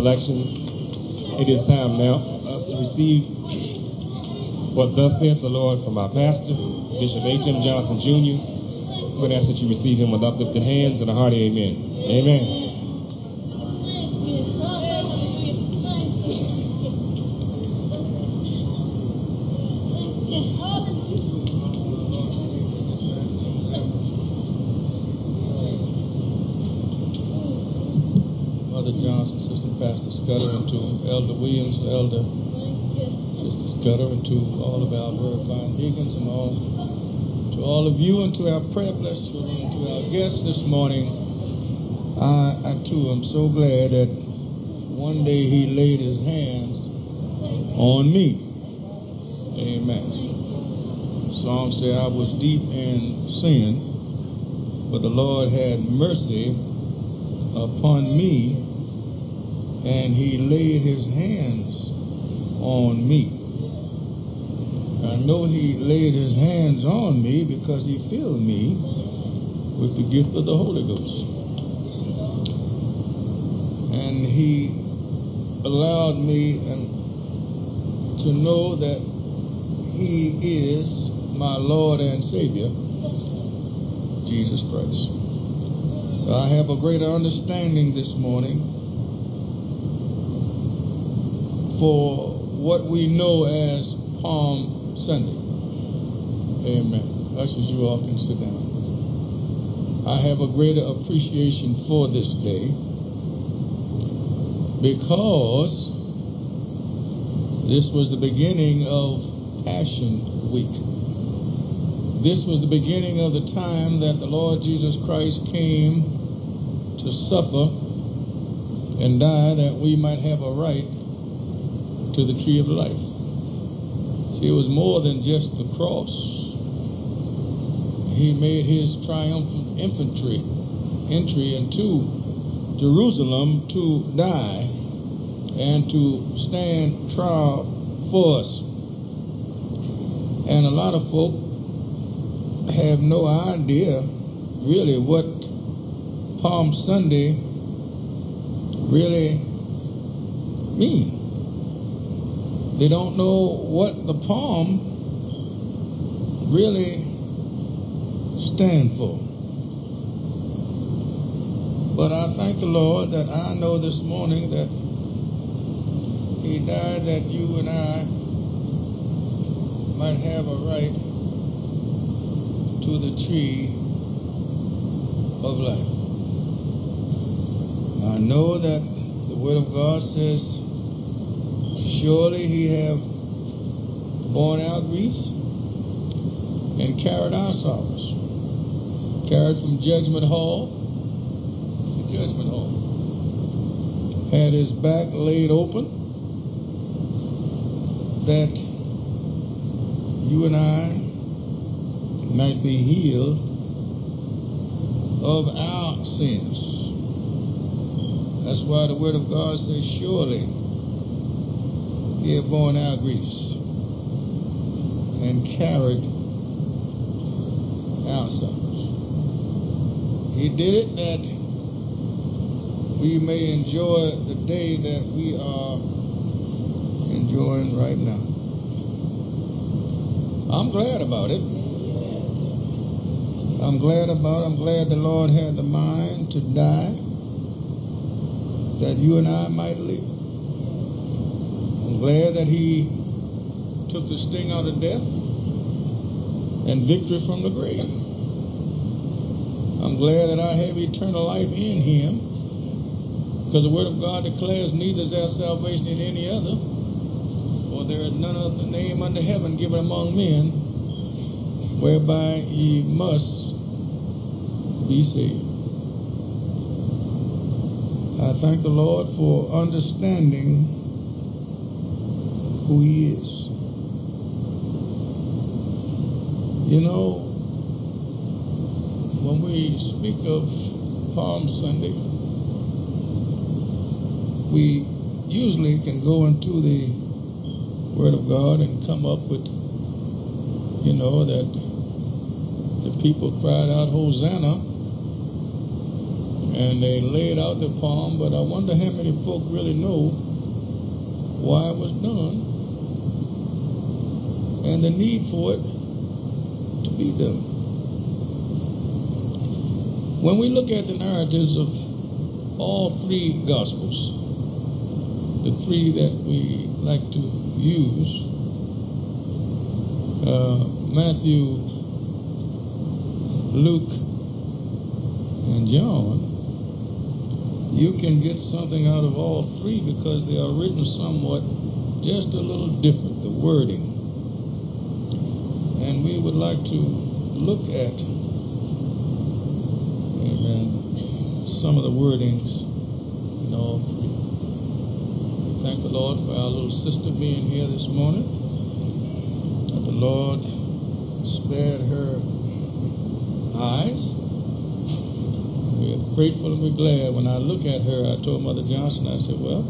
selections. It is time now for us to receive what thus saith the Lord from our pastor, Bishop H.M. Johnson Jr. We're going to ask that you receive him with uplifted hands and a hearty amen. Amen. Mother Johnson, Sister Pastor Scudder, and to Elder Williams, Elder Sister Scudder, and to all of our very fine deacons, and all to all of you, and to our prayer blessed to our guests this morning. I, I too am so glad that one day He laid His hands on me. Amen. The song said, "I was deep in sin, but the Lord had mercy." upon me, and he laid his hands on me. I know he laid his hands on me because he filled me with the gift of the Holy Ghost. And he allowed me and to know that he is my Lord and Savior, Jesus Christ. I have a greater understanding this morning for what we know as Palm Sunday. Amen. Ushers, you all can sit down. I have a greater appreciation for this day because this was the beginning of Passion Week. This was the beginning of the time that the Lord Jesus Christ came to suffer and die that we might have a right to the tree of life. See, it was more than just the cross. He made his triumphant infantry entry into Jerusalem to die and to stand trial for us. And a lot of folk have no idea really what Palm Sunday really mean. They don't know what the palm really stands for. But I thank the Lord that I know this morning that He died that you and I might have a right to the tree of life. I know that the Word of God says, Surely He have borne our griefs and carried our sorrows. Carried from judgment hall to judgment hall. Had His back laid open that you and I might be healed of our sins. That's why the Word of God says, Surely He have borne our griefs and carried our sorrows. He did it that we may enjoy the day that we are enjoying right now. I'm glad about it. I'm glad about it. I'm glad the Lord had the mind to die that you and I might live. Glad that He took the sting out of death and victory from the grave. I'm glad that I have eternal life in Him because the Word of God declares neither is there salvation in any other, for there is none other name under heaven given among men whereby ye must be saved. I thank the Lord for understanding who He is. You know, when we speak of Palm Sunday, we usually can go into the Word of God and come up with, you know, that the people cried out, Hosanna and they laid out the palm, but I wonder how many folk really know why it was done and the need for it to be done. When we look at the narratives of all three Gospels, the three that we like to use, uh, Matthew, Luke, and John, you can get something out of all three because they are written somewhat just a little different, the wording. Like to look at, amen, some of the wordings three. We thank the Lord for our little sister being here this morning. That the Lord spared her eyes. We're grateful and we're glad. When I look at her, I told Mother Johnson, I said, well,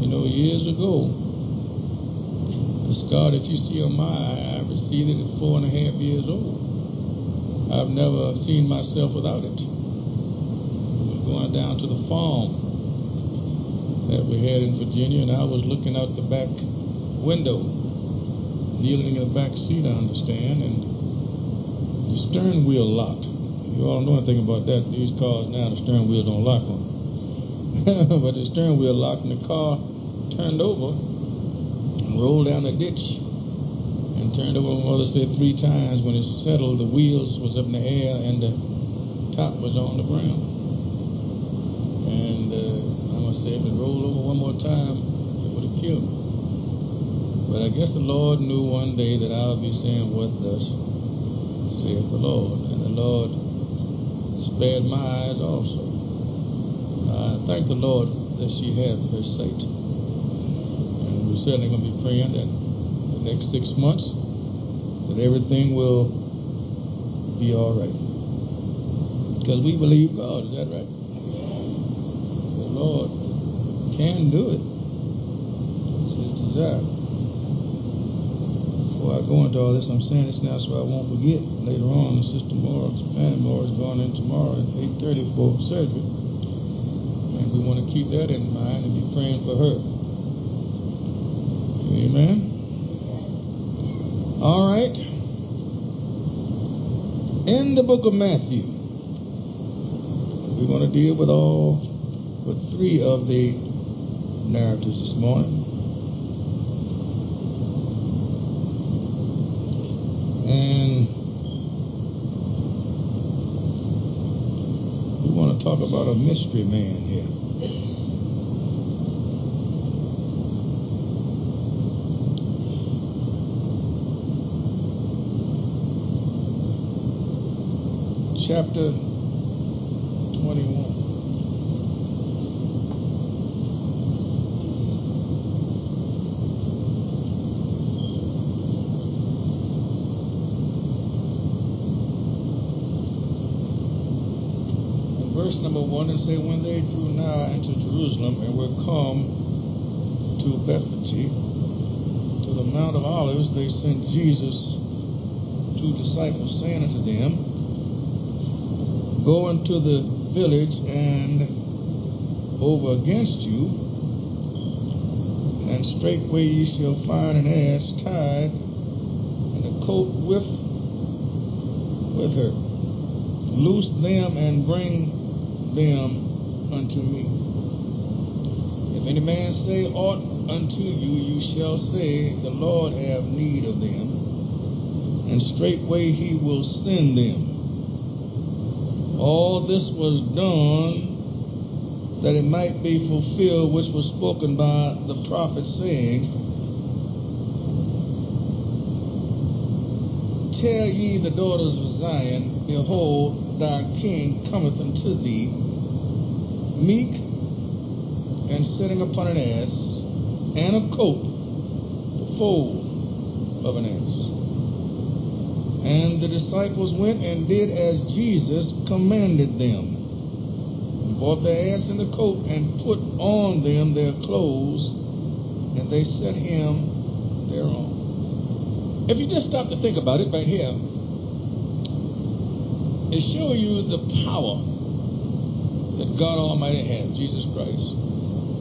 you know, years ago, the scar that you see on my eye, It at four and a half years old. I've never seen myself without it. We were going down to the farm that we had in Virginia, and I was looking out the back window, kneeling in the back seat, I understand, and the stern wheel locked. You all know anything about that. These cars now, the steering wheels don't lock on. but the steering wheel locked, and the car turned over and rolled down the ditch and turned over. My mother said three times when it settled, the wheels was up in the air and the top was on the ground. And uh, I must say, if it rolled over one more time, it would have killed me. But I guess the Lord knew one day that I would be saying, What thus saith the Lord? And the Lord spared my eyes also. I thank the Lord that she had her sight. And we're certainly going to be praying that next six months that everything will be all right. Because we believe God, is that right? The Lord can do it. It's His desire. Before I go into all this, I'm saying this now so I won't forget later on. Sister Morris, Fanny Morris, going in tomorrow at 8:30 for surgery, and we want to keep that in mind and be praying for her. Amen. All right. In the book of Matthew, we're going to deal with all, with three of the narratives this morning. And we want to talk about a mystery man here. Chapter 21. in verse number one, and say, When they drew nigh into Jerusalem and were come to Bethphage, to the Mount of Olives, they sent Jesus two disciples, saying unto them, Go into the village and over against you, and straightway ye shall find an ass tied, and a coat with with her loose them and bring them unto me. If any man say aught unto you, you shall say, The Lord have need of them, and straightway he will send them. All this was done that it might be fulfilled which was spoken by the prophet, saying, Tell ye the daughters of Zion, Behold, thy king cometh unto thee, meek and sitting upon an ass, and a coat, the foal of an ass. And the disciples went and did as Jesus commanded them, and bought the ass and the coat, and put on them their clothes, and they set him thereon. If you just stop to think about it right here, it shows you the power that God Almighty had, Jesus Christ.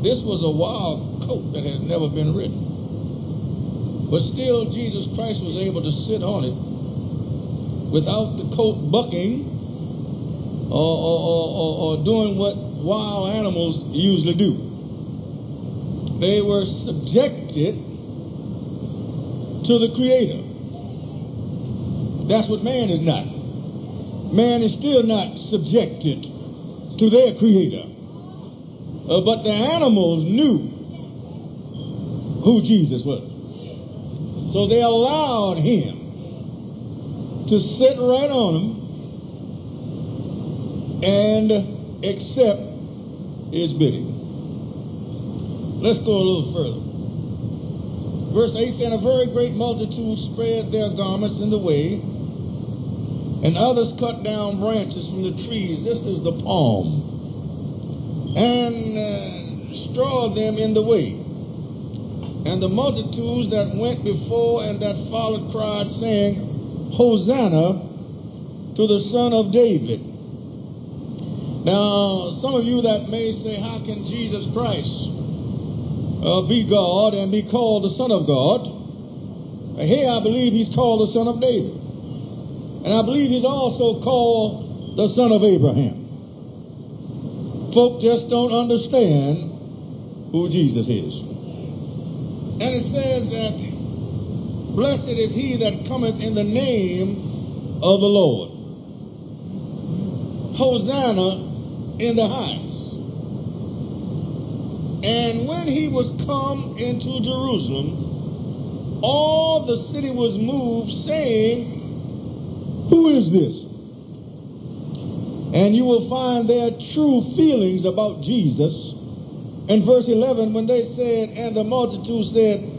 This was a wild coat that has never been ridden. But still, Jesus Christ was able to sit on it without the coat bucking or, or, or, or, doing what wild animals usually do. They were subjected to the Creator. That's what man is not. Man is still not subjected to their Creator. Uh, but the animals knew who Jesus was. So they allowed him to sit right on them and accept his bidding. Let's go a little further. Verse 8 said, A very great multitude spread their garments in the way, and others cut down branches from the trees. This is the palm and uh, strawed them in the way. And the multitudes that went before and that followed cried, saying, Hosanna to the Son of David. Now, some of you that may say, How can Jesus Christ uh, be God and be called the Son of God? Here I believe he's called the Son of David. And I believe he's also called the Son of Abraham folk just don't understand who Jesus is. And it says that blessed is he that cometh in the name of the Lord. Hosanna in the highest. And when he was come into Jerusalem, all the city was moved, saying, Who is this? And you will find their true feelings about Jesus. In verse 11, when they said, and the multitude said,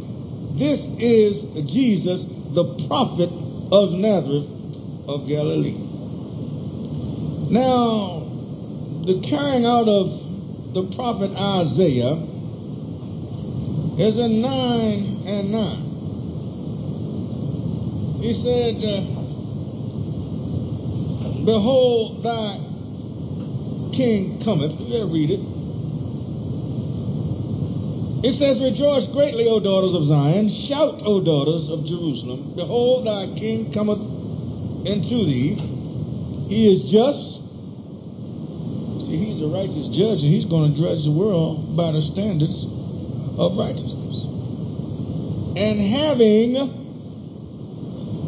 This is Jesus, the prophet of Nazareth of Galilee. Now, the carrying out of the prophet Isaiah is in 9 and 9. He said, uh, Behold, thy king cometh. You read it. It says, Rejoice greatly, O daughters of Zion. Shout, O daughters of Jerusalem. Behold, thy king cometh into thee. He is just. See, he's a righteous judge, and he's going to judge the world by the standards of righteousness. And having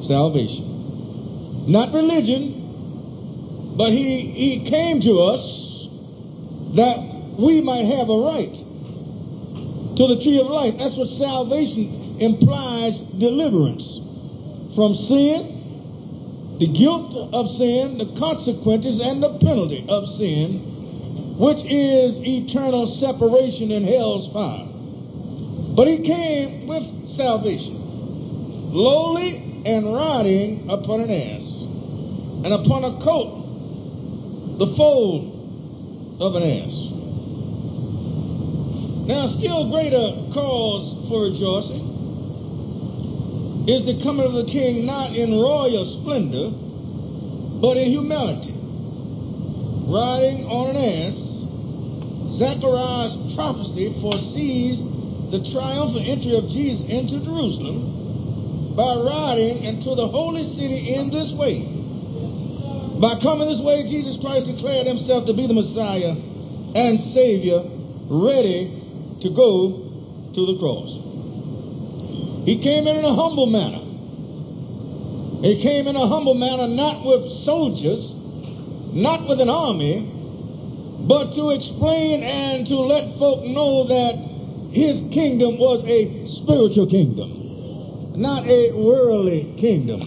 salvation. Not religion, but he, he came to us that we might have a right to the tree of life. That's what salvation implies deliverance from sin, the guilt of sin, the consequences, and the penalty of sin, which is eternal separation in hell's fire. But he came with salvation, lowly and riding upon an ass, and upon a colt the foal of an ass. Now, still greater cause for rejoicing is the coming of the king not in royal splendor, but in humility. Riding on an ass, Zechariah's prophecy foresees the triumphant entry of Jesus into Jerusalem by riding into the holy city in this way. By coming this way, Jesus Christ declared himself to be the Messiah and Savior, ready to go to the cross. He came in in a humble manner. He came in a humble manner, not with soldiers, not with an army, but to explain and to let folk know that his kingdom was a spiritual kingdom, not a worldly kingdom.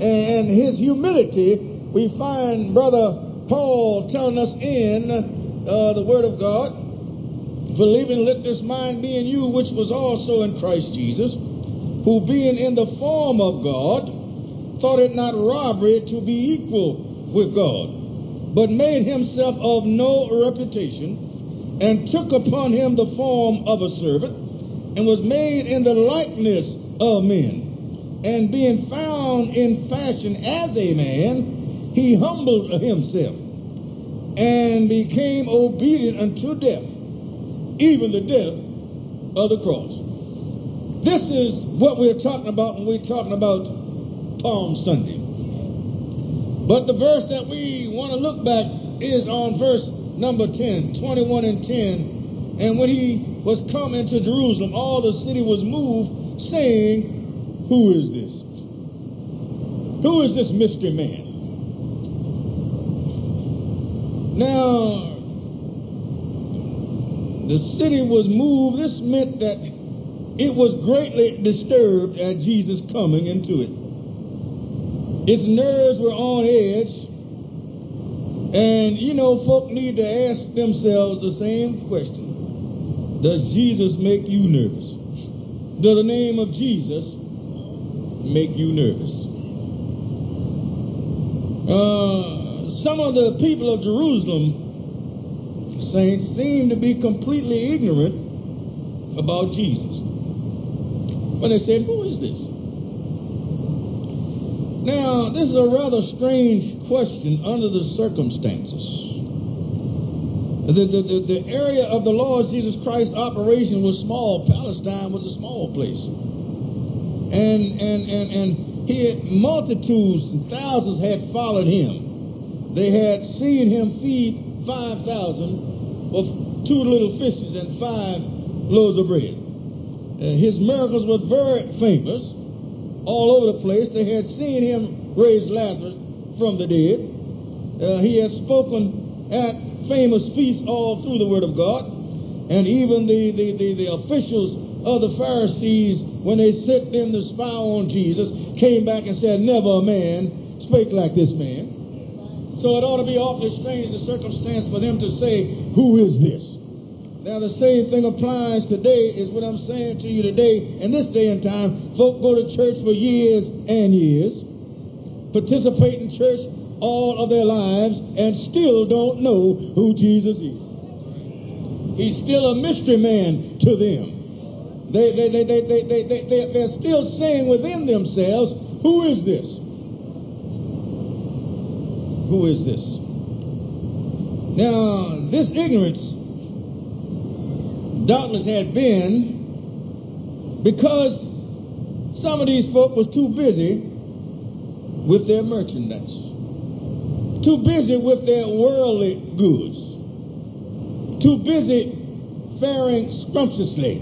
And his humility we find Brother Paul telling us in uh, the Word of God, believing, let this mind be in you, which was also in Christ Jesus, who being in the form of God, thought it not robbery to be equal with God, but made himself of no reputation, and took upon him the form of a servant, and was made in the likeness of men. And being found in fashion as a man, he humbled himself and became obedient unto death, even the death of the cross. This is what we're talking about when we're talking about Palm Sunday. But the verse that we want to look back is on verse number 10, 21 and 10. And when he was coming to Jerusalem, all the city was moved, saying, Who is this? Who is this mystery man? Now, the city was moved. This meant that it was greatly disturbed at Jesus coming into it. Its nerves were on edge. And, you know, folk need to ask themselves the same question Does Jesus make you nervous? Does the name of Jesus make you nervous? Uh, some of the people of Jerusalem, saints, seem to be completely ignorant about Jesus. When they said, Who is this? Now, this is a rather strange question under the circumstances. The, the, the, the, area of the Lord Jesus Christ's operation was small. Palestine was a small place. And, and, and, and he had multitudes and thousands had followed him. They had seen him feed 5,000 with two little fishes and five loaves of bread. Uh, his miracles were very famous all over the place. They had seen him raise Lazarus from the dead. Uh, he has spoken at famous feasts all through the Word of God. And even the, the, the, the officials of the Pharisees, when they sent them to spy on Jesus, came back and said, Never a man spake like this man. So it ought to be awfully strange, the circumstance for them to say, Who is this? Now, the same thing applies today, is what I'm saying to you today. In this day and time, folk go to church for years and years, participate in church all of their lives, and still don't know who Jesus is. He's still a mystery man to them. They, they, they, they, they, they, they, they, they're still saying within themselves, Who is this? Who is this? Now, this ignorance doubtless had been because some of these folk was too busy with their merchandise, too busy with their worldly goods, too busy faring scrumptiously,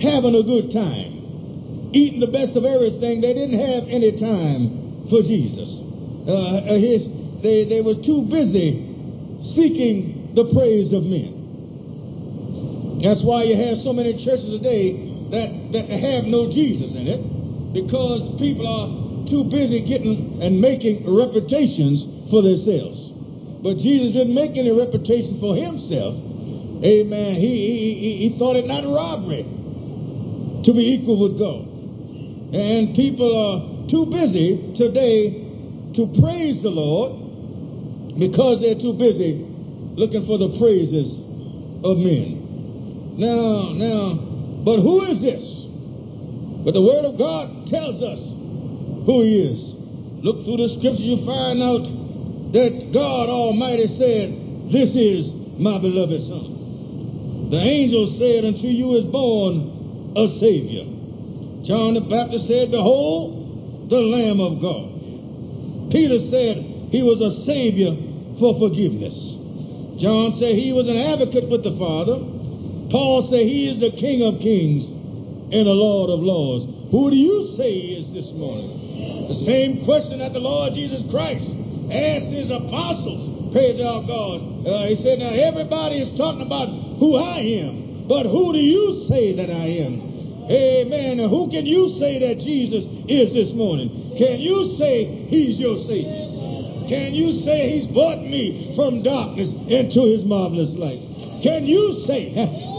having a good time, eating the best of everything. They didn't have any time for Jesus. Uh, his, they, they were too busy seeking the praise of men. That's why you have so many churches today that, that have no Jesus in it, because people are too busy getting and making reputations for themselves. But Jesus didn't make any reputation for himself. Amen. He, he, he thought it not robbery to be equal with God. And people are too busy today to praise the Lord because they're too busy looking for the praises of men. Now, now, but who is this? But the Word of God tells us who He is. Look through the scriptures, you find out that God Almighty said, This is my beloved Son. The angel said, Unto you is born a Savior. John the Baptist said, Behold, the Lamb of God. Peter said he was a Savior for forgiveness. John said he was an advocate with the Father. Paul said he is the King of kings and the Lord of lords. Who do you say he is this morning? The same question that the Lord Jesus Christ asked his apostles. Praise our God. Uh, he said, Now everybody is talking about who I am, but who do you say that I am? Amen. Who can you say that Jesus is this morning? Can you say he's your Savior? Can you say he's brought me from darkness into his marvelous light? Can you say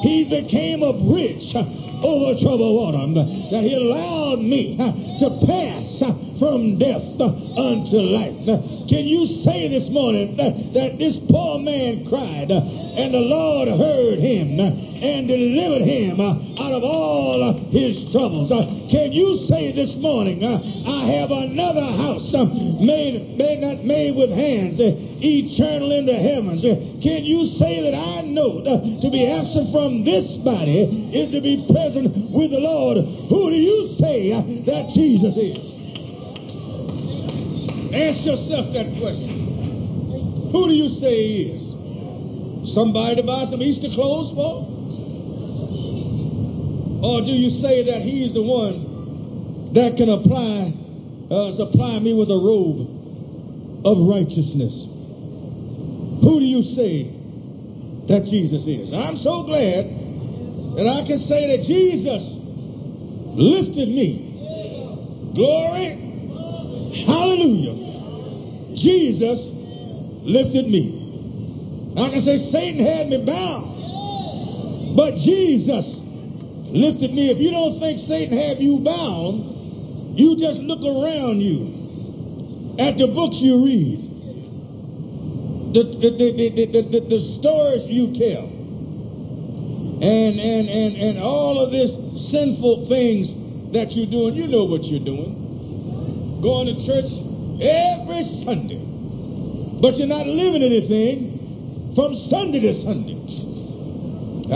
he became a bridge over troubled water? That he allowed me to pass from death unto life. Can you say this morning that, this poor man cried and the Lord heard him and delivered him uh, out of all his troubles? Uh, can you say this morning, uh, I have another house made, made not made with hands, eternal in the heavens? Can you say that I know to be absent from this body is to be present with the Lord? Who do you say that Jesus is? Ask yourself that question. Who do you say he is? Somebody to buy some Easter clothes for? Or do you say that he's the one that can apply, uh, supply me with a robe of righteousness? Who do you say that Jesus is? I'm so glad that I can say that Jesus lifted me. Glory. Hallelujah. Jesus lifted me. I can say Satan had me bound, but Jesus lifted me. If you don't think Satan had you bound, you just look around you at the books you read, the, the, the, the, stories you tell, and, and, and, and all of this sinful things that you're doing. You know what you're doing. Going to church every Sunday, but you're not living anything from Sunday to Sunday.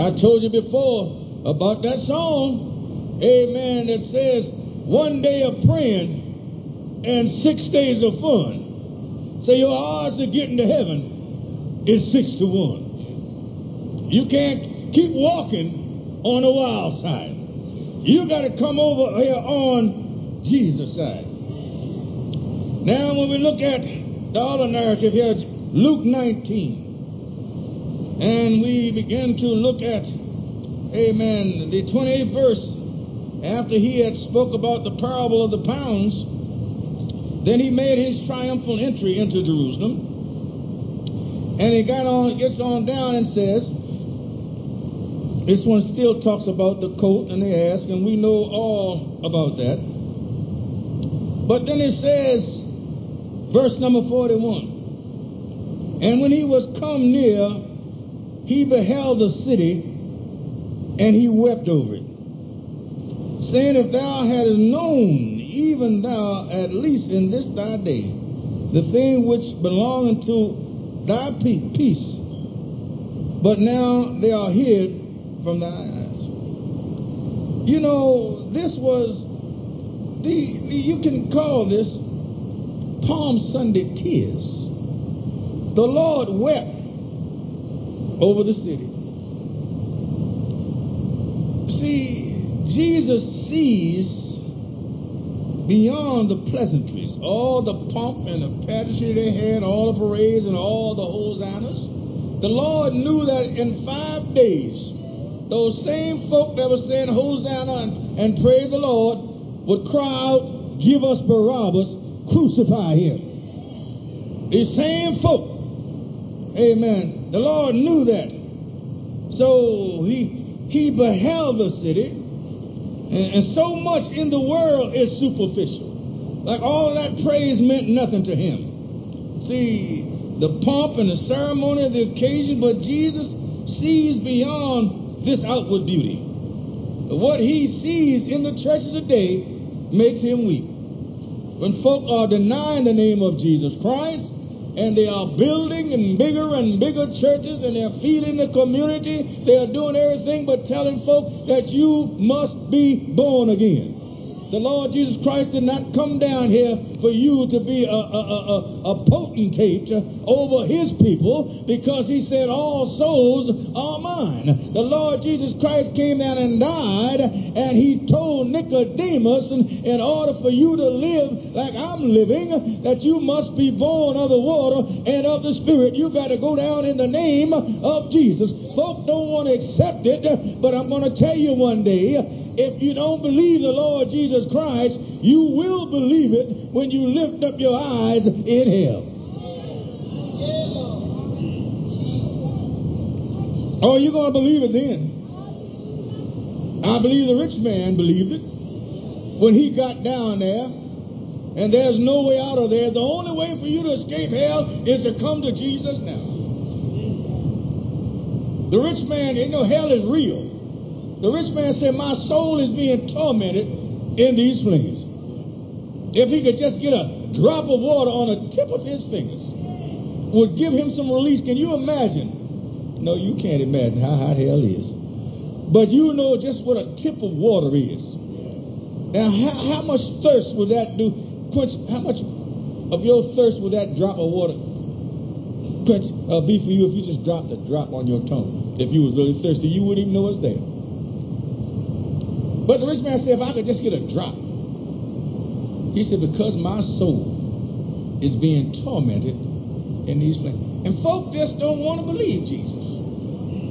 I told you before about that song, amen, that says one day of praying and six days of fun. So your odds of getting to heaven is six to one. You can't keep walking on the wild side. You got to come over here on Jesus' side. Now, when we look at the other narrative here, it's Luke 19, and we begin to look at amen, the 28th verse, after he had spoke about the parable of the pounds, then he made his triumphal entry into Jerusalem. And he got on, gets on down and says, this one still talks about the coat and the ask, and we know all about that. But then it says, verse number 41, and when he was come near, he beheld the city and he wept over it, saying, If thou hadst known, even thou at least in this thy day, the thing which belong unto thy peace, but now they are hid from thy eyes. You know, this was the you can call this Palm Sunday tears. The Lord wept over the city. See, Jesus sees beyond the pleasantries, all the pomp and the pageantry they had, all the parades and all the hosannas. The Lord knew that in five days, those same folk that were saying hosanna and, and praise the Lord would cry out, give us Barabbas, crucify him. These same folk, amen, the Lord knew that. So he he beheld the city, and, and so much in the world is superficial. Like all that praise meant nothing to him. See, the pomp and the ceremony of the occasion, but Jesus sees beyond this outward beauty. What he sees in the churches today makes him weep. When folk are denying the name of Jesus Christ, and they are building and bigger and bigger churches and they're feeding the community. They are doing everything but telling folk that you must be born again. The Lord Jesus Christ did not come down here for you to be a, a, a, a, potentate over his people because he said, All souls are mine. The Lord Jesus Christ came down and died, and he told Nicodemus, in order for you to live like I'm living, that you must be born of the water and of the Spirit. You got to go down in the name of Jesus. Folk don't want to accept it, but I'm going to tell you one day if you don't believe the Lord Jesus Christ, you will believe it when you lift up your eyes in hell. Oh, you're going to believe it then. I believe the rich man believed it when he got down there And there's no way out of there. The only way for you to escape hell is to come to Jesus now. The rich man, you know, hell is real. The rich man said, My soul is being tormented in these flames. If he could just get a drop of water on the tip of his fingers, would give him some release. Can you imagine? No, you can't imagine how hot hell is. But you know just what a tip of water is. Now, how, how much thirst would that do? Quench, how much of your thirst would that drop of water quench, uh, be for you if you just dropped a drop on your tongue? If you was really thirsty, you wouldn't even know it's there. But the rich man said, if I could just get a drop. He said, because my soul is being tormented in these flames. And folk just don't want to believe Jesus.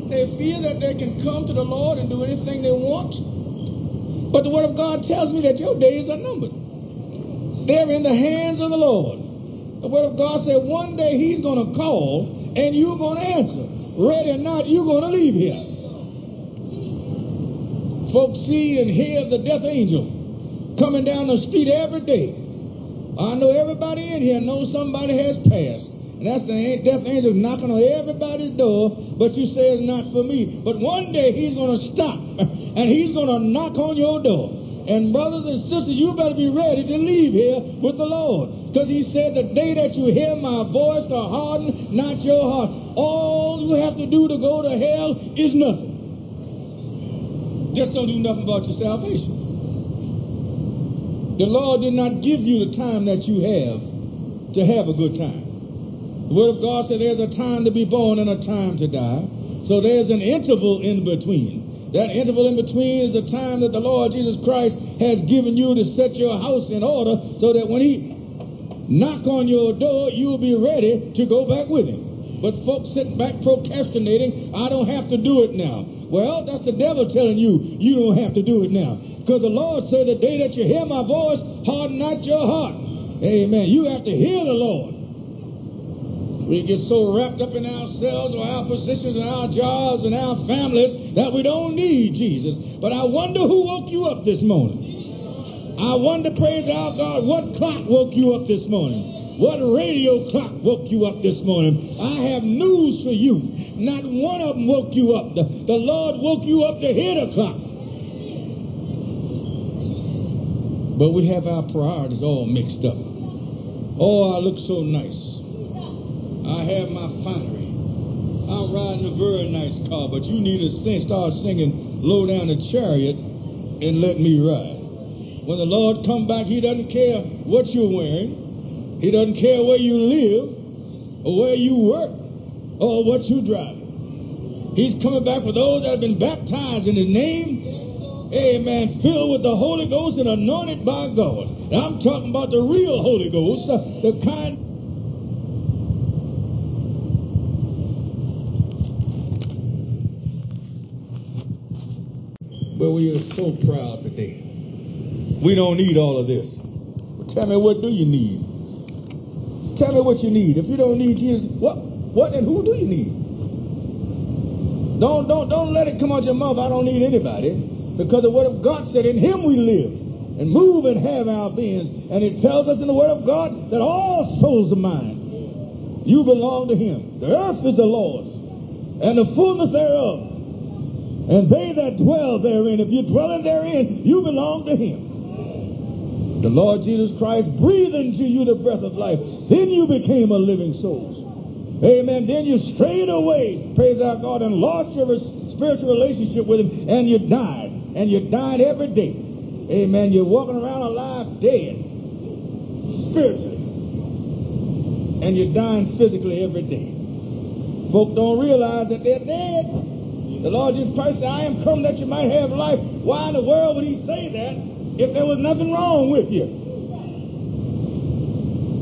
They fear that they can come to the Lord and do anything they want. But the Word of God tells me that your days are numbered. They're in the hands of the Lord. The Word of God said one day He's going to call and you're going to answer. Ready or not, you're going to leave here. Folks see and hear the death angel coming down the street every day. I know everybody in here knows somebody has passed. And that's the death angel knocking on everybody's door, but you say it's not for me. But one day he's going to stop and he's going to knock on your door. And brothers and sisters, you better be ready to leave here with the Lord. Because he said, the day that you hear my voice, to harden not your heart. All you have to do to go to hell is nothing. Just don't do nothing about your salvation. The Lord did not give you the time that you have to have a good time. The Word of God said there's a time to be born and a time to die. So there's an interval in between. That interval in between is the time that the Lord Jesus Christ has given you to set your house in order so that when He knock on your door, you'll be ready to go back with Him. But folks sit back procrastinating, I don't have to do it now. Well, that's the devil telling you you don't have to do it now. Because the Lord said the day that you hear my voice, harden not your heart. Amen. You have to hear the Lord. We get so wrapped up in ourselves or our positions and our jobs and our families that we don't need Jesus. But I wonder who woke you up this morning. I wonder, praise our God, what clock woke you up this morning? What radio clock woke you up this morning? I have news for you. Not one of them woke you up. The, the Lord woke you up to hear the clock. But we have our priorities all mixed up. Oh, I look so nice. I have my finery. I'm riding a very nice car, but you need to sing, start singing low down the chariot and let me ride. When the Lord come back, he doesn't care what you're wearing. He doesn't care where you live or where you work or what you driving. He's coming back for those that have been baptized in his name. Amen. Filled with the Holy Ghost and anointed by God. And I'm talking about the real Holy Ghost, uh, the kind But we are so proud today. We don't need all of this. Tell me, what do you need? Tell me what you need. If you don't need Jesus, what, what, and who do you need? Don't, don't, don't let it come out your mouth. I don't need anybody, because the Word of God said, "In Him we live and move and have our beings." And it tells us in the Word of God that all souls are mine. You belong to Him. The earth is the Lord's, and the fullness thereof, and they that dwell therein. If you dwell in therein, you belong to Him. The Lord Jesus Christ breathed into you the breath of life. Then you became a living soul. Amen. Then you strayed away, praise our God, and lost your spiritual relationship with Him, and you died. And you died every day. Amen. You're walking around alive dead, spiritually. And you're dying physically every day. Folk don't realize that they're dead. The Lord Jesus Christ said, I am come that you might have life. Why in the world would He say that? if there was nothing wrong with you.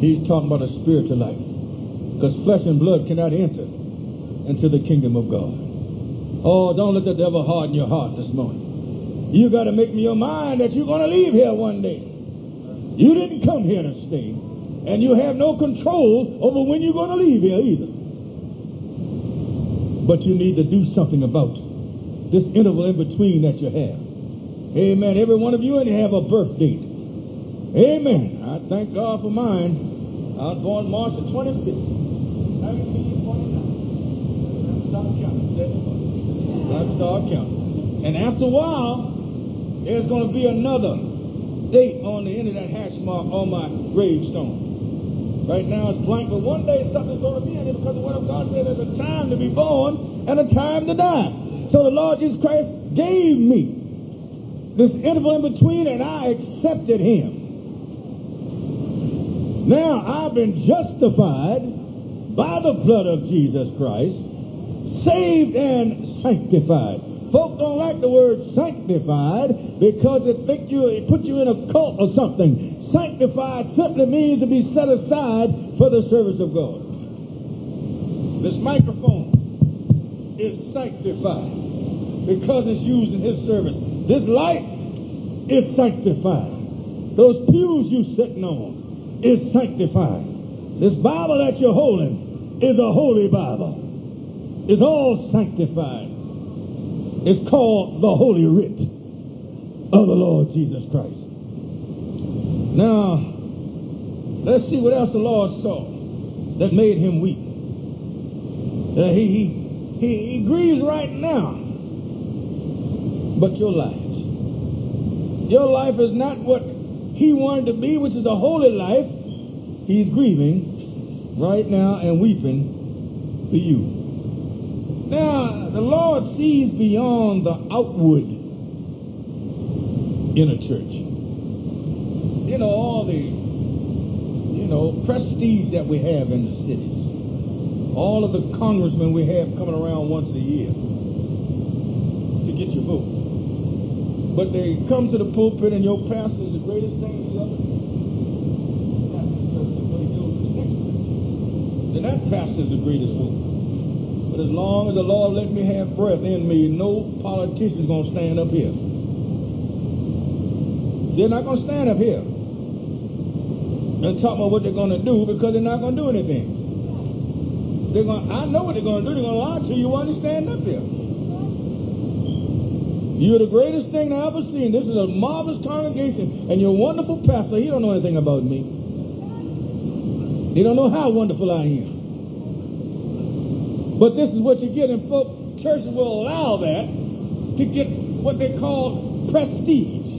He's talking about a spiritual life. Because flesh and blood cannot enter into the kingdom of God. Oh, don't let the devil harden your heart this morning. You got to make me your mind that you're going to leave here one day. You didn't come here to stay. And you have no control over when you're going to leave here either. But you need to do something about this interval in between that you have. Amen. Every one of you and you have a birth date. Amen. I thank God for mine. I was born March the 25th, 1929. Stop counting. I start counting. And after a while, there's going to be another date on the end of that hash mark on my gravestone. Right now it's blank, but one day something's going to be in it because the Word of God said there's a time to be born and a time to die. So the Lord Jesus Christ gave me this interval in between, and I accepted Him. Now I've been justified by the blood of Jesus Christ, saved and sanctified. Folk don't like the word sanctified because it think you it put you in a cult or something. Sanctified simply means to be set aside for the service of God. This microphone is sanctified because it's used in his service. This light is sanctified. Those pews you sitting on is sanctified. This Bible that you're holding is a holy Bible. It's all sanctified. It's called the Holy Writ of the Lord Jesus Christ. Now, let's see what else the Lord saw that made him weep. Uh, he, he, he, he grieves right now, but your lives. Your life is not what he wanted to be, which is a holy life. He's grieving right now and weeping for you. Now, the Lord sees beyond the outward in a church. You know, all the, you know, prestige that we have in the cities. All of the congressmen we have coming around once a year to get your vote. But they come to the pulpit and your pastor is the greatest thing you ever seen. Then that pastor is the greatest one. But as long as the Lord let me have breath in me, no politician's going to stand up here. They're not going to stand up here and talk about what they're going to do because they're not going to do anything. They're gonna—I know what they're going to do. They're going to lie to you while you stand up here. You're the greatest thing I ever seen. This is a marvelous congregation, and your wonderful pastor. He don't know anything about me. He don't know how wonderful I am. But this is what you get, and folk churches will allow that to get what they call prestige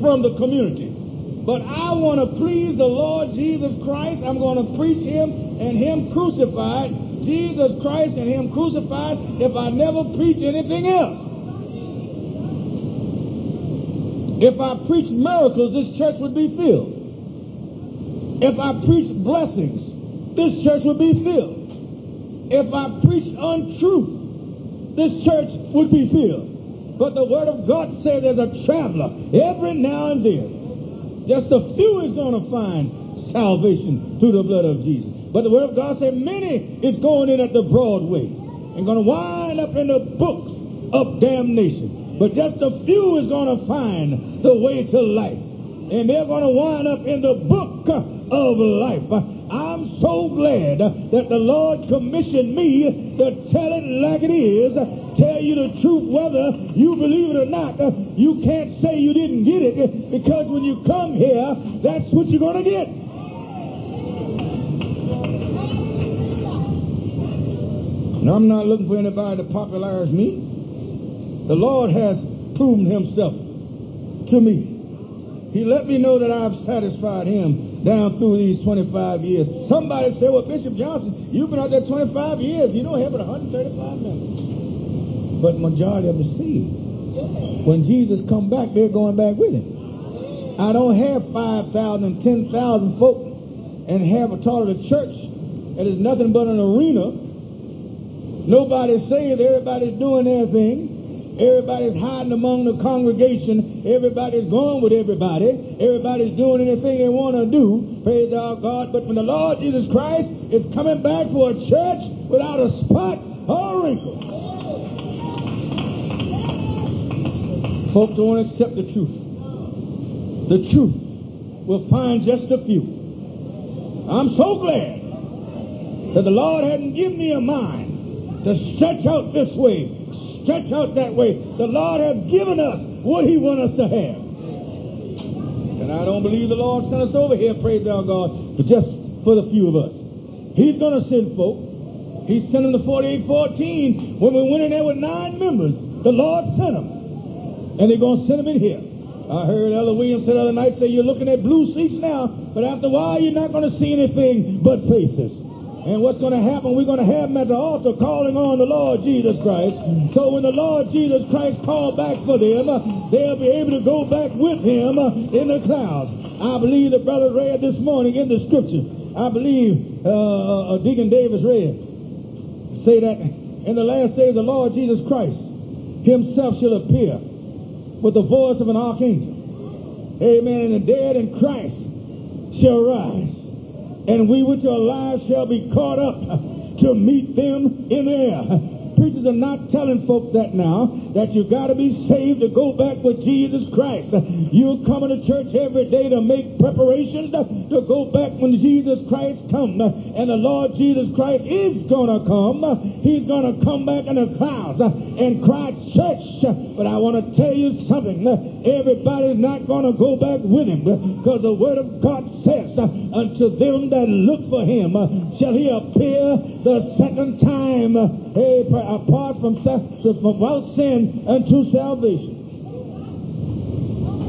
from the community. But I want to please the Lord Jesus Christ. I'm going to preach Him and Him crucified. Jesus Christ and Him crucified if I never preach anything else. If I preach miracles, this church would be filled. If I preach blessings, this church would be filled if I preached untruth, this church would be filled. But the Word of God said there's a traveler every now and then. Just a few is going to find salvation through the blood of Jesus. But the Word of God said many is going in at the broad way and going to wind up in the books of damnation. But just a few is going to find the way to life. And they're going to wind up in the book of life. I'm so glad that the Lord commissioned me to tell it like it is, tell you the truth whether you believe it or not. You can't say you didn't get it because when you come here, that's what you're going to get. And I'm not looking for anybody to popularize me. The Lord has proven himself to me. He let me know that I've satisfied him down through these 25 years. Somebody said, well, Bishop Johnson, you've been out there 25 years. You don't have 135 members. But majority of the seed. When Jesus come back, they're going back with him. I don't have 5,000 and 10,000 folk and have a of church that is nothing but an arena. Nobody's saved. Everybody's doing their thing. Everybody's hiding among the congregation. Everybody's going with everybody. Everybody's doing anything they want to do. Praise our God. But when the Lord Jesus Christ is coming back for a church without a spot or a wrinkle, folks don't accept the truth. The truth will find just a few. I'm so glad that the Lord hadn't given me a mind to stretch out this way stretch out that way. The Lord has given us what he wants us to have. And I don't believe the Lord sent us over here, praise our God, but just for the few of us. He's going to send folk. He sent them to 4814 when we went in there with nine members. The Lord sent them. And they're going to send them in here. I heard Ella Williams said the other night say you're looking at blue seats now, but after a while you're not going to see anything but faces. And what's going to happen? We're going to have them at the altar calling on the Lord Jesus Christ. So when the Lord Jesus Christ called back for them, they'll be able to go back with him in the clouds. I believe the brother read this morning in the scripture. I believe uh, uh, Deacon Davis read. Say that in the last days the Lord Jesus Christ himself shall appear with the voice of an archangel. Amen. And the dead in Christ shall rise and we which are alive shall be caught up to meet them in air. Preachers are not telling folk that now, that you got to be saved to go back with Jesus Christ. You're coming to church every day to make preparations to go back when Jesus Christ comes. And the Lord Jesus Christ is going to come. He's going to come back in the clouds and cry church. But I want to tell you something. Everybody's not going to go back with him because the word of God says, unto them that look for him shall he appear the second time. Hey, apart from without sin unto salvation.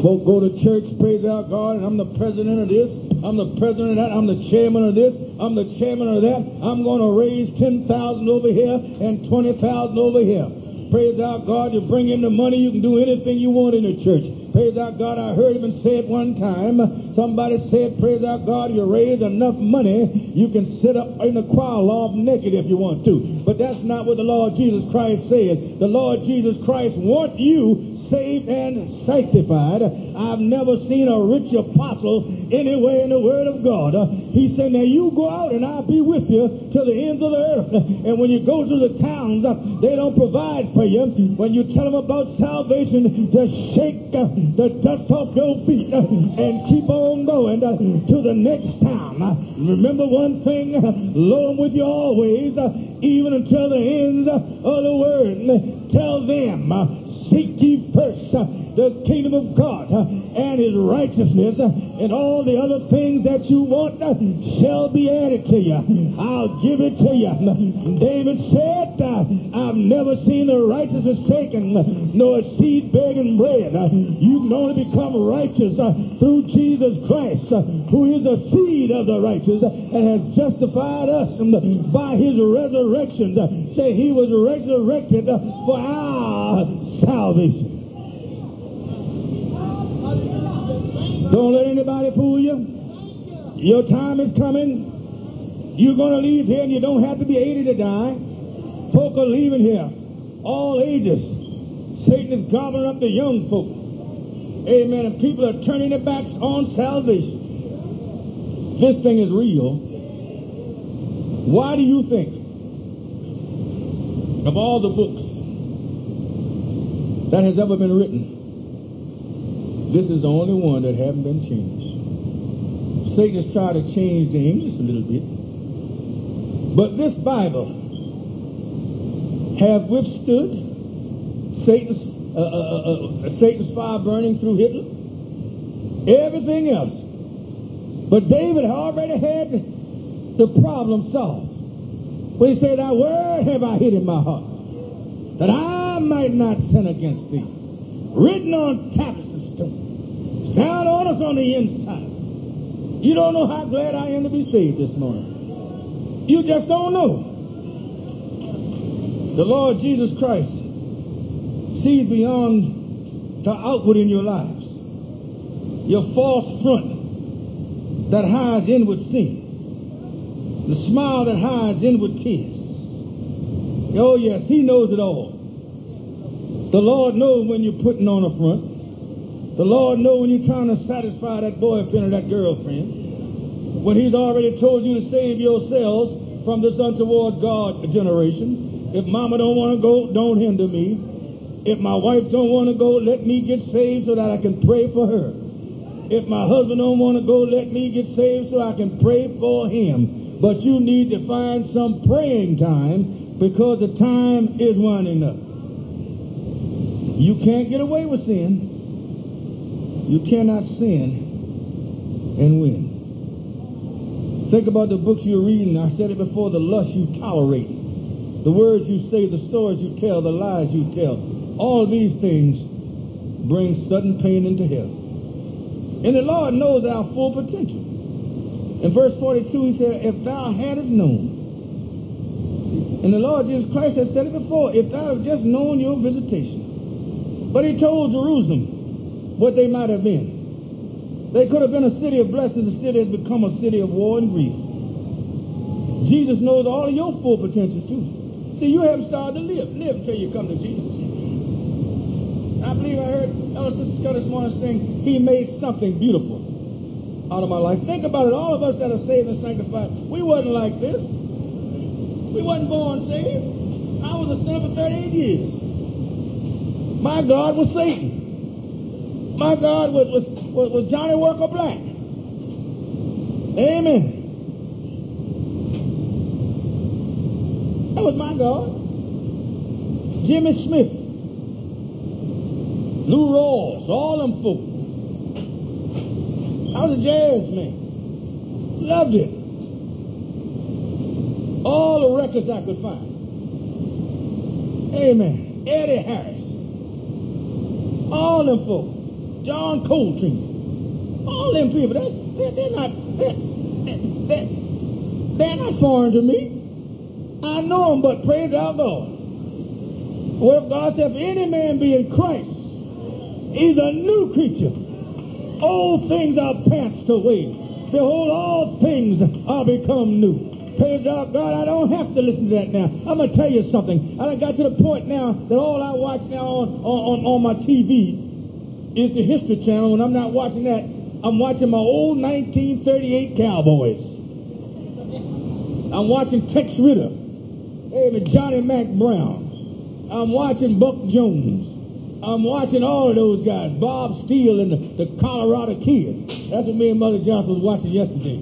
Folk go to church, praise our God, and I'm the president of this, I'm the president of that, I'm the chairman of this, I'm the chairman of that. I'm going to raise 10,000 over here and 20,000 over here. Praise our God, you bring in the money, you can do anything you want in the church. Praise our God, I heard him say it one time. Somebody said, Praise our God, you raise enough money, you can sit up in the choir loft naked if you want to. But that's not what the Lord Jesus Christ said. The Lord Jesus Christ wants you saved and sanctified. I've never seen a rich apostle anywhere in the Word of God. He said, Now you go out and I'll be with you to the ends of the earth. And when you go to the towns, uh, they don't provide for you. When you tell them about salvation, just shake uh, the dust off your feet uh, and keep on going to the next town. Remember one thing, lo, I'm with you always, even until the ends of the world. Tell them, seek first the kingdom of God uh, and his righteousness, uh, and all the other things that you want uh, shall be added to you. I'll give it to you. David said, I've never seen the righteous taken, nor a seed begging bread. You can only become righteous through Jesus Christ, who is a seed of the righteous and has justified us um, by his resurrection. Say he was resurrected for our salvation. Don't let anybody fool you. Your time is coming. You're going to leave here and you don't have to be 80 to die. Folk are leaving here. All ages. Satan is gobbling up the young folk. Amen. And people are turning their backs on salvation. This thing is real. Why do you think of all the books that has ever been written, this is the only one that haven't been changed. Satan has tried to change the English a little bit. But this Bible have withstood Satan's, uh, uh, uh, Satan's fire burning through Hitler, everything else. But David already had the problem solved. When he said, Thy word have I hid in my heart, that I might not sin against thee. Written on tablets. It's down on us on the inside. You don't know how glad I am to be saved this morning. You just don't know. The Lord Jesus Christ sees beyond the outward in your lives. Your false front that hides inward sin. The smile that hides inward tears. Oh, yes, He knows it all. The Lord knows when you're putting on a front. The Lord knows when you're trying to satisfy that boyfriend or that girlfriend. When He's already told you to save yourselves from this untoward God generation. If mama don't want to go, don't hinder me. If my wife don't want to go, let me get saved so that I can pray for her. If my husband don't want to go, let me get saved so I can pray for him. But you need to find some praying time because the time is winding up. You can't get away with sin. You cannot sin and win. Think about the books you're reading. I said it before the lust you tolerate, the words you say, the stories you tell, the lies you tell. All these things bring sudden pain into hell. And the Lord knows our full potential. In verse 42, he said, If thou hadst known, and the Lord Jesus Christ has said it before, if thou had just known your visitation. But he told Jerusalem what they might have been. They could have been a city of blessings, instead it has become a city of war and grief. Jesus knows all of your full potentials too. See, you haven't started to live. Live until you come to Jesus. I believe I heard Sister Scott this morning saying, He made something beautiful out of my life. Think about it. All of us that are saved and sanctified, we wasn't like this. We wasn't born saved. I was a sinner for 38 years. My God was Satan. My God was, was, was, Johnnie Walker Black. Amen. That was my God. Jimmy Smith. Lou Rawls, all them folk. I was a jazz man. Loved it. All the records I could find. Amen. Eddie Harris. All them folk. John Coltrane. All them people. That's, they're, they're not they're, they're, they're not foreign to me. I know them, but praise our God. Well, God said, if any man be in Christ, he's a new creature. Old things are passed away. Behold, all things are become new. Praise our God, I don't have to listen to that now. I'm going to tell you something. I got to the point now that all I watch now on, on, on my TV is the History Channel. and I'm not watching that, I'm watching my old 1938 Cowboys. I'm watching Tex Ritter. Hey, Johnny Mack Brown. I'm watching Buck Jones. I'm watching all of those guys. Bob Steele and the, the Colorado Kid. That's what me and Mother Johnson was watching yesterday.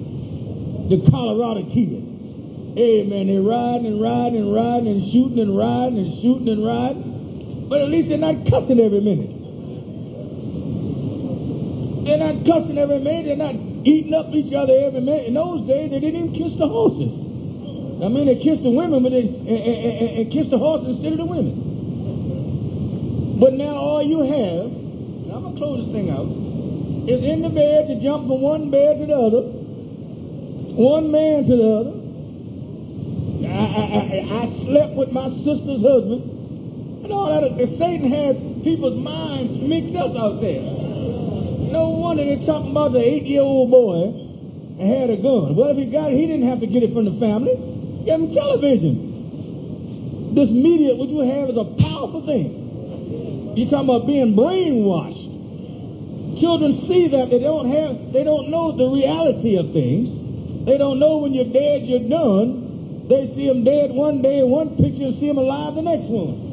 The Colorado Kid. Hey, man, they're riding and riding and riding and shooting and riding and shooting and riding. But at least they're not cussing every minute. They're not cussing every minute. They're not eating up each other every minute. In those days, they didn't even kiss the horses. I mean, they kissed the women, but they and, and, and kissed the horses instead of the women. But now all you have, and I'm gonna close this thing out, is in the bed to jump from one bed to the other, one man to the other. I, I, I, I slept with my sister's husband, and all that. Satan has people's minds mixed up out there. No wonder they're talking about the eight-year-old boy and had a gun. Well, if he got it, he didn't have to get it from the family. Give him television. This media, what you have, is a powerful thing. You're talking about being brainwashed. Children see that they don't have, they don't know the reality of things. They don't know when you're dead, you're done. They see him dead one day in one picture and see him alive the next one.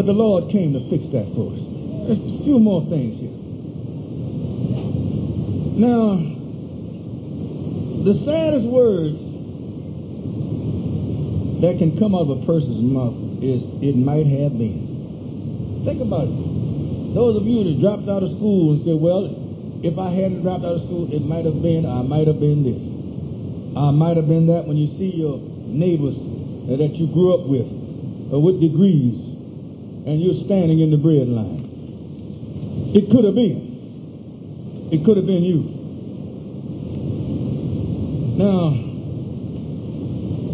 But the Lord came to fix that for us. There's a few more things here. Now, the saddest words that can come out of a person's mouth is, it might have been. Think about it. Those of you that dropped out of school and said, well, if I hadn't dropped out of school, it might have been, I might have been this. I might have been that when you see your neighbors that you grew up with, or with degrees, and you're standing in the bread line. It could have been. It could have been you. Now,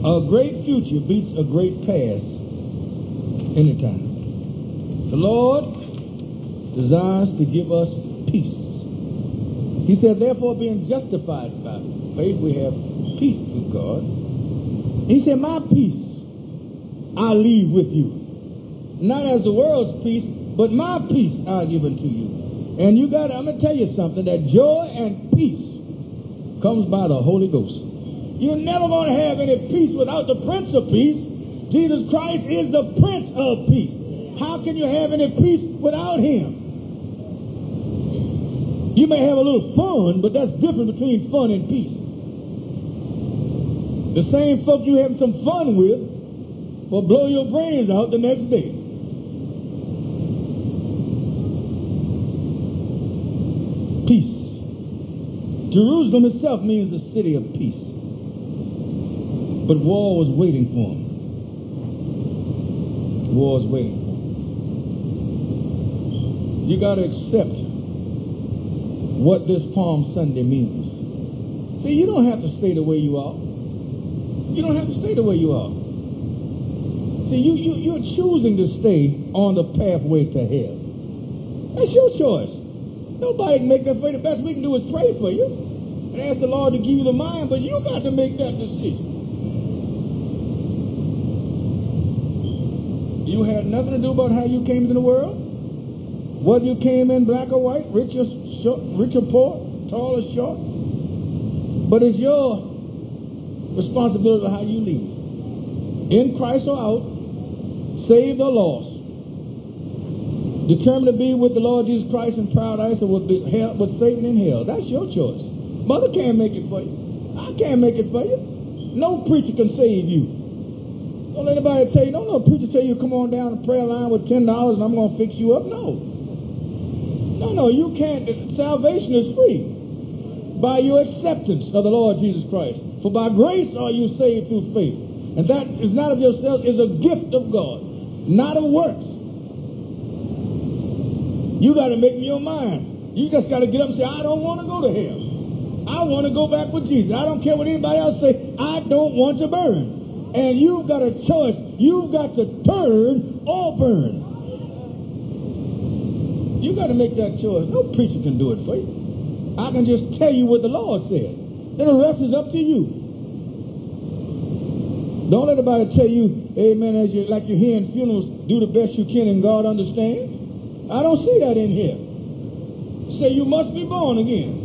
a great future beats a great past anytime. The Lord desires to give us peace. He said, therefore, being justified by faith, we have peace with God. He said, My peace I leave with you. Not as the world's peace, but my peace I give unto you. And you got, I'm going to tell you something, that joy and peace comes by the Holy Ghost. You're never going to have any peace without the Prince of Peace. Jesus Christ is the Prince of Peace. How can you have any peace without Him? You may have a little fun, but that's different between fun and peace. The same folk you having some fun with will blow your brains out the next day. Jerusalem itself means the city of peace. But war was waiting for him. War was waiting for. You got to accept what this Palm Sunday means. See, you don't have to stay the way you are. You don't have to stay the way you are. See, you, you, you're choosing to stay on the pathway to hell. That's your choice. Nobody can make that for you. The best we can do is pray for you ask the Lord to give you the mind, but you got to make that decision. You had nothing to do about how you came into the world. Whether you came in black or white, rich or, short, rich or poor, tall or short. But it's your responsibility how you live. In Christ or out, saved or lost. Determined to be with the Lord Jesus Christ in paradise or with, hell, with Satan in hell. That's your choice. Mother can't make it for you. I can't make it for you. No preacher can save you. Don't let anybody tell you, don't no preacher tell you come on down the prayer line with $10 and I'm going to fix you up. No. No, no, you can't. Salvation is free by your acceptance of the Lord Jesus Christ. For by grace are you saved through faith. And that is not of yourselves, is a gift of God, not of works. You got to make me your mind. You just got to get up and say, I don't want to go to hell. I want to go back with Jesus. I don't care what anybody else say. I don't want to burn. And you've got a choice. You've got to turn or burn. You got to make that choice. No preacher can do it for you. I can just tell you what the Lord said. Then the rest is up to you. Don't let anybody tell you, amen, as you like you're hearing funerals, do the best you can and God understands. I don't see that in here. Say you must be born again.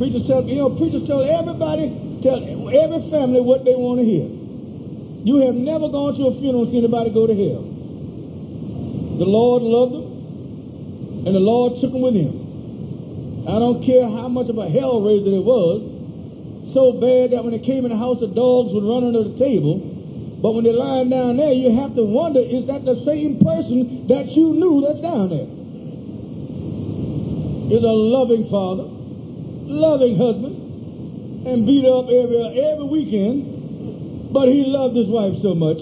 Preachers tell you know, preachers tell everybody, tell every family what they want to hear. You have never gone to a funeral and seen anybody go to hell. The Lord loved them, and the Lord took them with him. I don't care how much of a hell raiser it was, so bad that when it came in the house, the dogs would run under the table. But when they're lying down there, you have to wonder, is that the same person that you knew that's down there? Is a loving father, loving husband, and beat up every every weekend, but he loved his wife so much.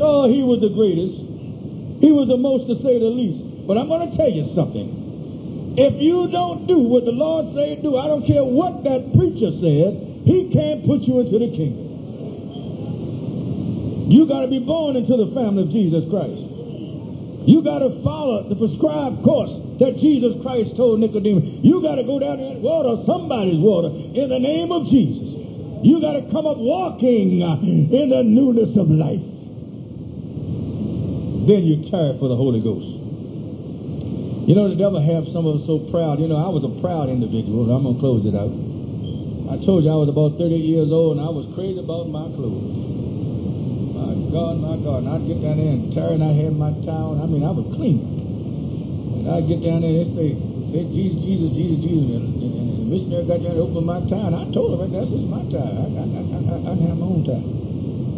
Oh, he was the greatest. He was the most to say the least. But I'm going to tell you something. If you don't do what the Lord said do, I don't care what that preacher said, he can't put you into the kingdom. You got to be born into the family of Jesus Christ. You got to follow the prescribed course that Jesus Christ told Nicodemus. You got to go down in that water, somebody's water, in the name of Jesus. You got to come up walking uh, in the newness of life. Then you're tired for the Holy Ghost. You know, the devil have some of us so proud. You know, I was a proud individual. I'm going to close it out. I told you I was about 38 years old and I was crazy about my clothes. My God, my God. And I'd get down there and Terry and I had my towel. I mean, I was clean. And I'd get down there and they'd say, say Jesus, Jesus, Jesus, Jesus. And, and, and the missionary got down and opened my. And I told him, that's just my tie. I, I, I, I, I have my own tie.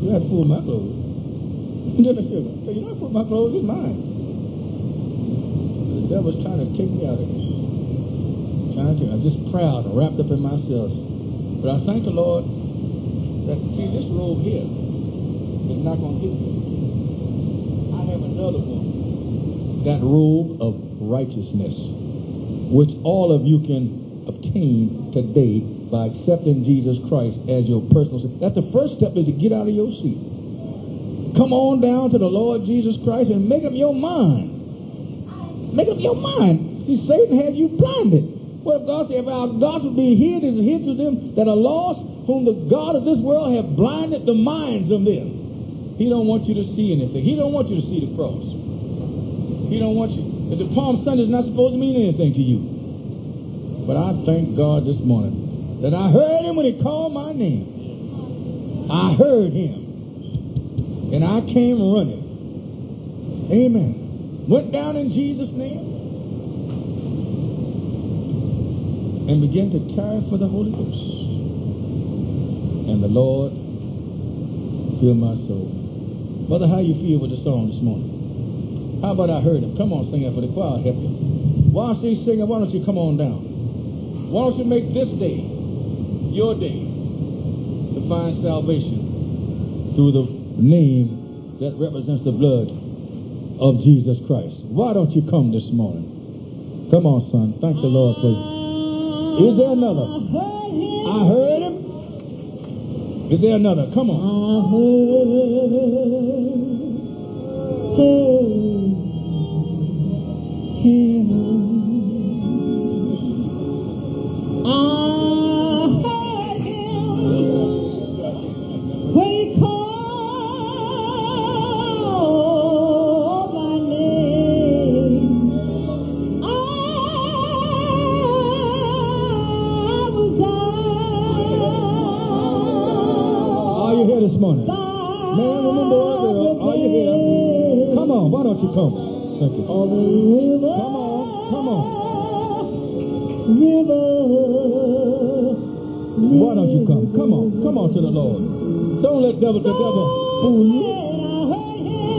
You have to fool my clothes. And then I said, you're not fooling my clothes, it's mine. The devil's trying to take me out of here. Trying to, I'm just proud and wrapped up in myself. But I thank the Lord that, see, this robe here is not going to get me. I have another one. That robe of righteousness, which all of you can obtain today by accepting Jesus Christ as your personal Savior. That's the first step is to get out of your seat. Come on down to the Lord Jesus Christ and make up your mind. Make up your mind. See, Satan had you blinded. Well, God said, if our gospel be hid, is hid to them that are lost, whom the God of this world have blinded the minds of them. He don't want you to see anything. He don't want you to see the cross. He don't want you. The Palm Sunday is not supposed to mean anything to you. But I thank God this morning that I heard him when he called my name. I heard him. And I came running. Amen. Went down in Jesus' name and began to tarry for the Holy Ghost. And the Lord filled my soul. Mother, how you feel with the song this morning? How about I heard him? Come on, sing it for the choir. Help you. Why While she's singing, why don't you come on down? Why don't you make this day your day to find salvation through the name that represents the blood of Jesus Christ? Why don't you come this morning? Come on, son. Thank the Lord for you. Is there another? I heard him. Is there another? Come on. Are Why don't you come? Thank you. Come on. Come on. River. Why don't you come? Come on. Come on to the Lord. Don't let devil, the devil fool you.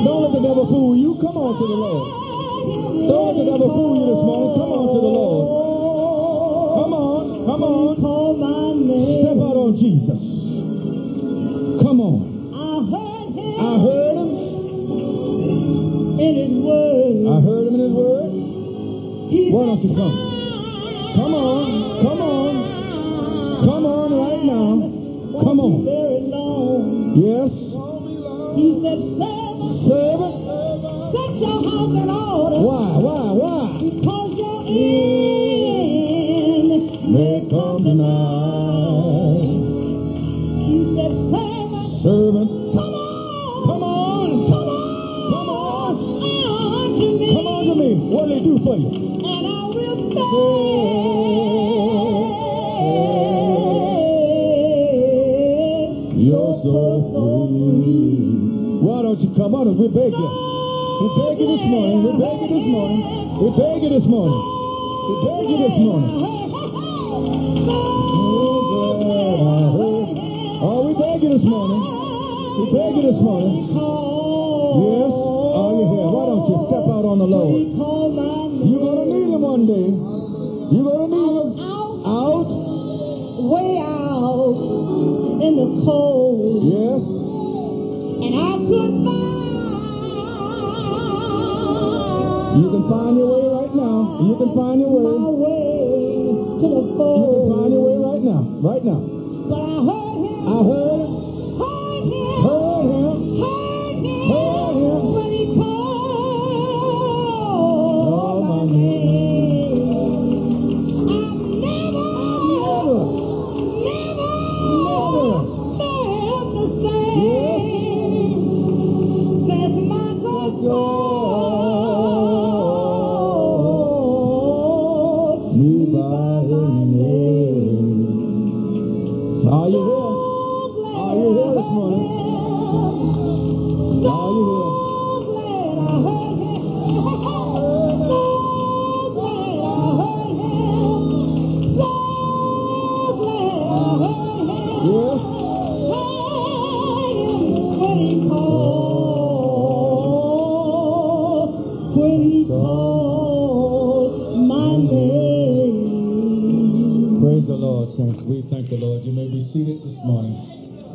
Don't let the devil fool you. Come on to the Lord. Don't let the devil fool you this morning. Come on to the Lord. Come on. Come on. Step out on Jesus. Yes. He said, servant, Servant. set your house in order. This.